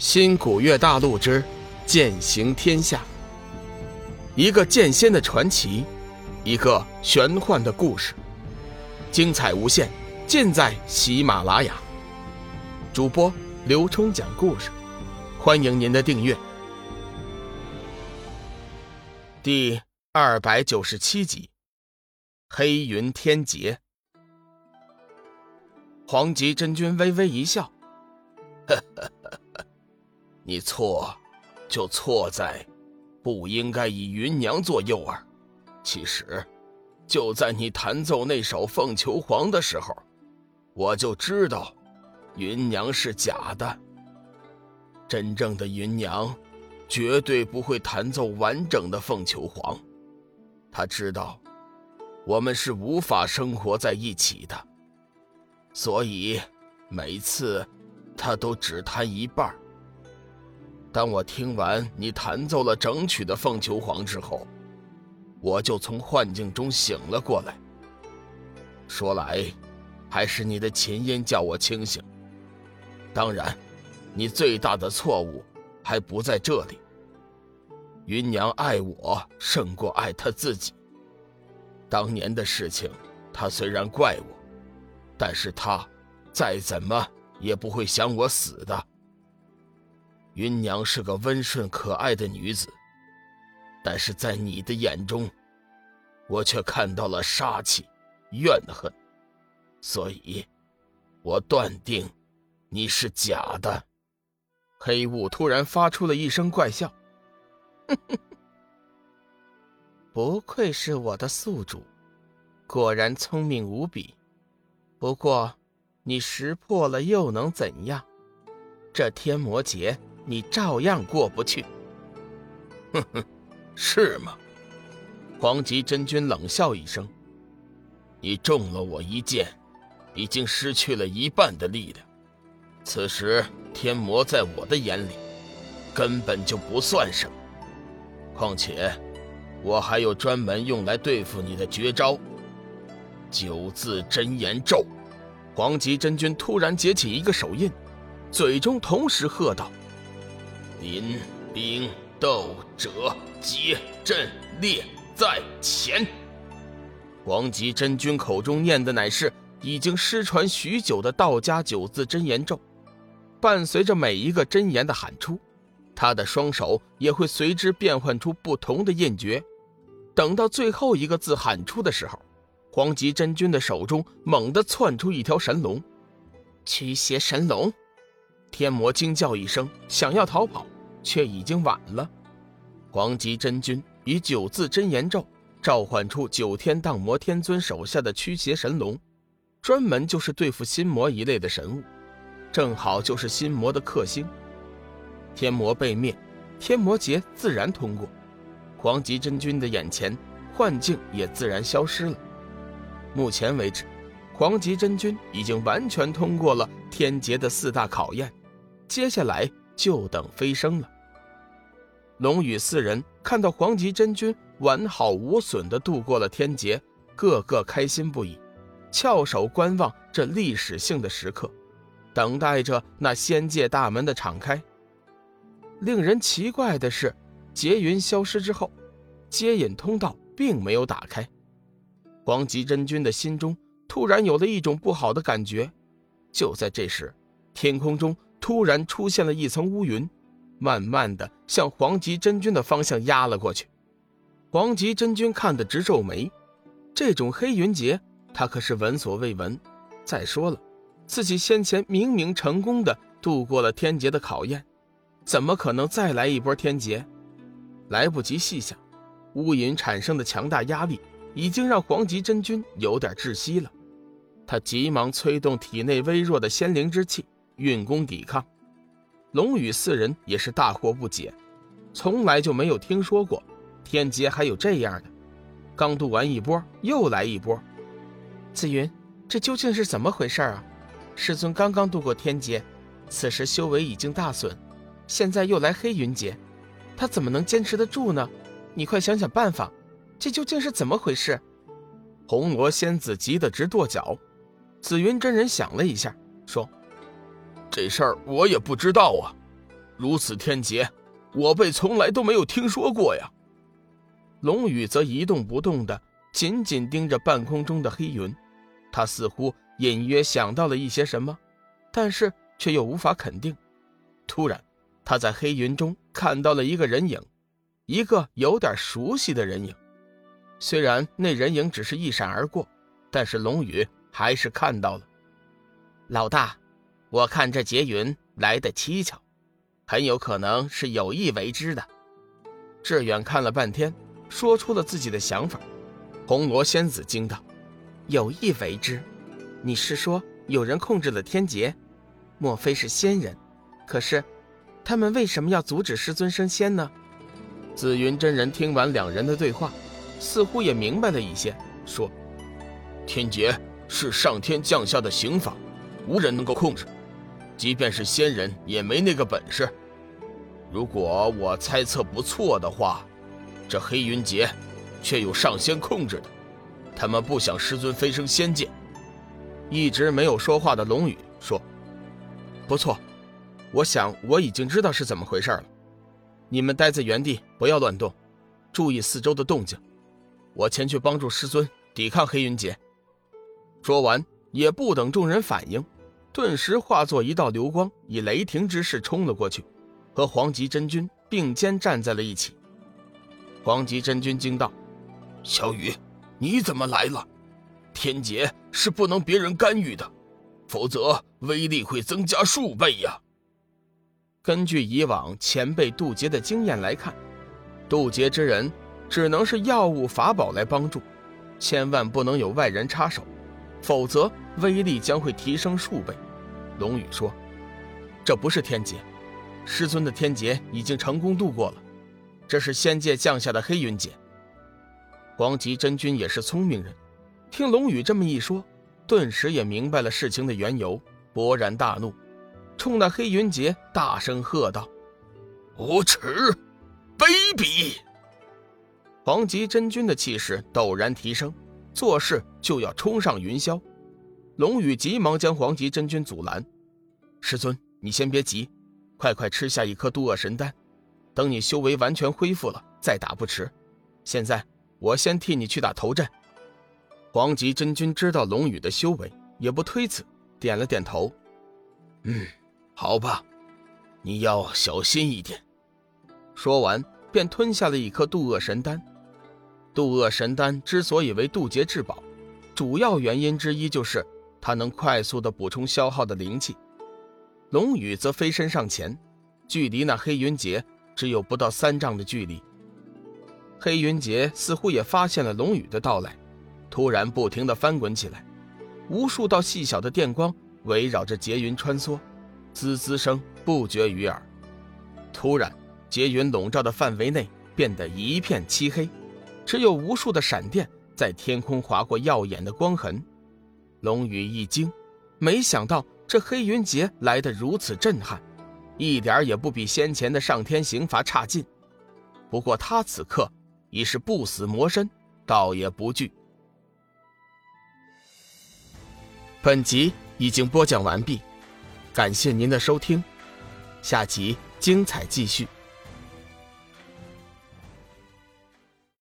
新古月大陆之剑行天下，一个剑仙的传奇，一个玄幻的故事，精彩无限，尽在喜马拉雅。主播刘冲讲故事，欢迎您的订阅。第二百九十七集，黑云天劫。黄极真君微微一笑，呵呵呵呵。你错，就错在不应该以云娘做诱饵。其实，就在你弹奏那首《凤求凰》的时候，我就知道云娘是假的。真正的云娘绝对不会弹奏完整的《凤求凰》，她知道我们是无法生活在一起的，所以每次她都只弹一半。当我听完你弹奏了整曲的《凤求凰》之后，我就从幻境中醒了过来。说来，还是你的琴音叫我清醒。当然，你最大的错误还不在这里。云娘爱我胜过爱她自己。当年的事情，她虽然怪我，但是她再怎么也不会想我死的。云娘是个温顺可爱的女子，但是在你的眼中，我却看到了杀气、怨恨，所以，我断定你是假的。黑雾突然发出了一声怪笑：“ 不愧是我的宿主，果然聪明无比。不过，你识破了又能怎样？这天魔劫……”你照样过不去。哼哼，是吗？黄极真君冷笑一声：“你中了我一剑，已经失去了一半的力量。此时天魔在我的眼里，根本就不算什么。况且，我还有专门用来对付你的绝招——九字真言咒。”黄极真君突然结起一个手印，嘴中同时喝道。临兵斗者皆阵列在前。黄极真君口中念的乃是已经失传许久的道家九字真言咒，伴随着每一个真言的喊出，他的双手也会随之变换出不同的印诀。等到最后一个字喊出的时候，黄极真君的手中猛地窜出一条神龙，驱邪神龙。天魔惊叫一声，想要逃跑，却已经晚了。黄极真君以九字真言咒召唤出九天荡魔天尊手下的驱邪神龙，专门就是对付心魔一类的神物，正好就是心魔的克星。天魔被灭，天魔劫自然通过，黄极真君的眼前幻境也自然消失了。目前为止，黄极真君已经完全通过了天劫的四大考验。接下来就等飞升了。龙宇四人看到黄极真君完好无损地度过了天劫，个个开心不已，翘首观望这历史性的时刻，等待着那仙界大门的敞开。令人奇怪的是，劫云消失之后，接引通道并没有打开。黄极真君的心中突然有了一种不好的感觉。就在这时，天空中。突然出现了一层乌云，慢慢的向黄极真君的方向压了过去。黄极真君看得直皱眉，这种黑云劫他可是闻所未闻。再说了，自己先前明明成功的度过了天劫的考验，怎么可能再来一波天劫？来不及细想，乌云产生的强大压力已经让黄极真君有点窒息了。他急忙催动体内微弱的仙灵之气。运功抵抗，龙宇四人也是大惑不解，从来就没有听说过天劫还有这样的。刚渡完一波，又来一波。紫云，这究竟是怎么回事啊？师尊刚刚渡过天劫，此时修为已经大损，现在又来黑云劫，他怎么能坚持得住呢？你快想想办法，这究竟是怎么回事？红罗仙子急得直跺脚。紫云真人想了一下，说。这事儿我也不知道啊，如此天劫，我辈从来都没有听说过呀。龙宇则一动不动的，紧紧盯着半空中的黑云，他似乎隐约想到了一些什么，但是却又无法肯定。突然，他在黑云中看到了一个人影，一个有点熟悉的人影。虽然那人影只是一闪而过，但是龙宇还是看到了。老大，我看这劫云来的蹊跷，很有可能是有意为之的。志远看了半天。说出了自己的想法，红罗仙子惊道：“有意为之？你是说有人控制了天劫？莫非是仙人？可是，他们为什么要阻止师尊升仙呢？”紫云真人听完两人的对话，似乎也明白了一些，说：“天劫是上天降下的刑法，无人能够控制，即便是仙人也没那个本事。如果我猜测不错的话。”这黑云劫，却有上仙控制的，他们不想师尊飞升仙界。一直没有说话的龙宇说：“不错，我想我已经知道是怎么回事了。你们待在原地，不要乱动，注意四周的动静。我前去帮助师尊抵抗黑云劫。”说完，也不等众人反应，顿时化作一道流光，以雷霆之势冲了过去，和黄极真君并肩站在了一起。黄极真君惊道：“小雨，你怎么来了？天劫是不能别人干预的，否则威力会增加数倍呀。”根据以往前辈渡劫的经验来看，渡劫之人只能是药物法宝来帮助，千万不能有外人插手，否则威力将会提升数倍。龙宇说：“这不是天劫，师尊的天劫已经成功度过了。”这是仙界降下的黑云劫。黄极真君也是聪明人，听龙宇这么一说，顿时也明白了事情的缘由，勃然大怒，冲那黑云劫大声喝道：“无耻，卑鄙！”黄极真君的气势陡然提升，做事就要冲上云霄。龙宇急忙将黄极真君阻拦：“师尊，你先别急，快快吃下一颗渡厄神丹。”等你修为完全恢复了，再打不迟。现在我先替你去打头阵。黄极真君知道龙宇的修为，也不推辞，点了点头。嗯，好吧，你要小心一点。说完，便吞下了一颗渡厄神丹。渡厄神丹之所以为渡劫至宝，主要原因之一就是它能快速的补充消耗的灵气。龙宇则飞身上前，距离那黑云劫。只有不到三丈的距离，黑云劫似乎也发现了龙宇的到来，突然不停地翻滚起来，无数道细小的电光围绕着劫云穿梭，滋滋声不绝于耳。突然，劫云笼罩的范围内变得一片漆黑，只有无数的闪电在天空划过耀眼的光痕。龙宇一惊，没想到这黑云劫来得如此震撼。一点也不比先前的上天刑罚差劲，不过他此刻已是不死魔身，倒也不惧。本集已经播讲完毕，感谢您的收听，下集精彩继续。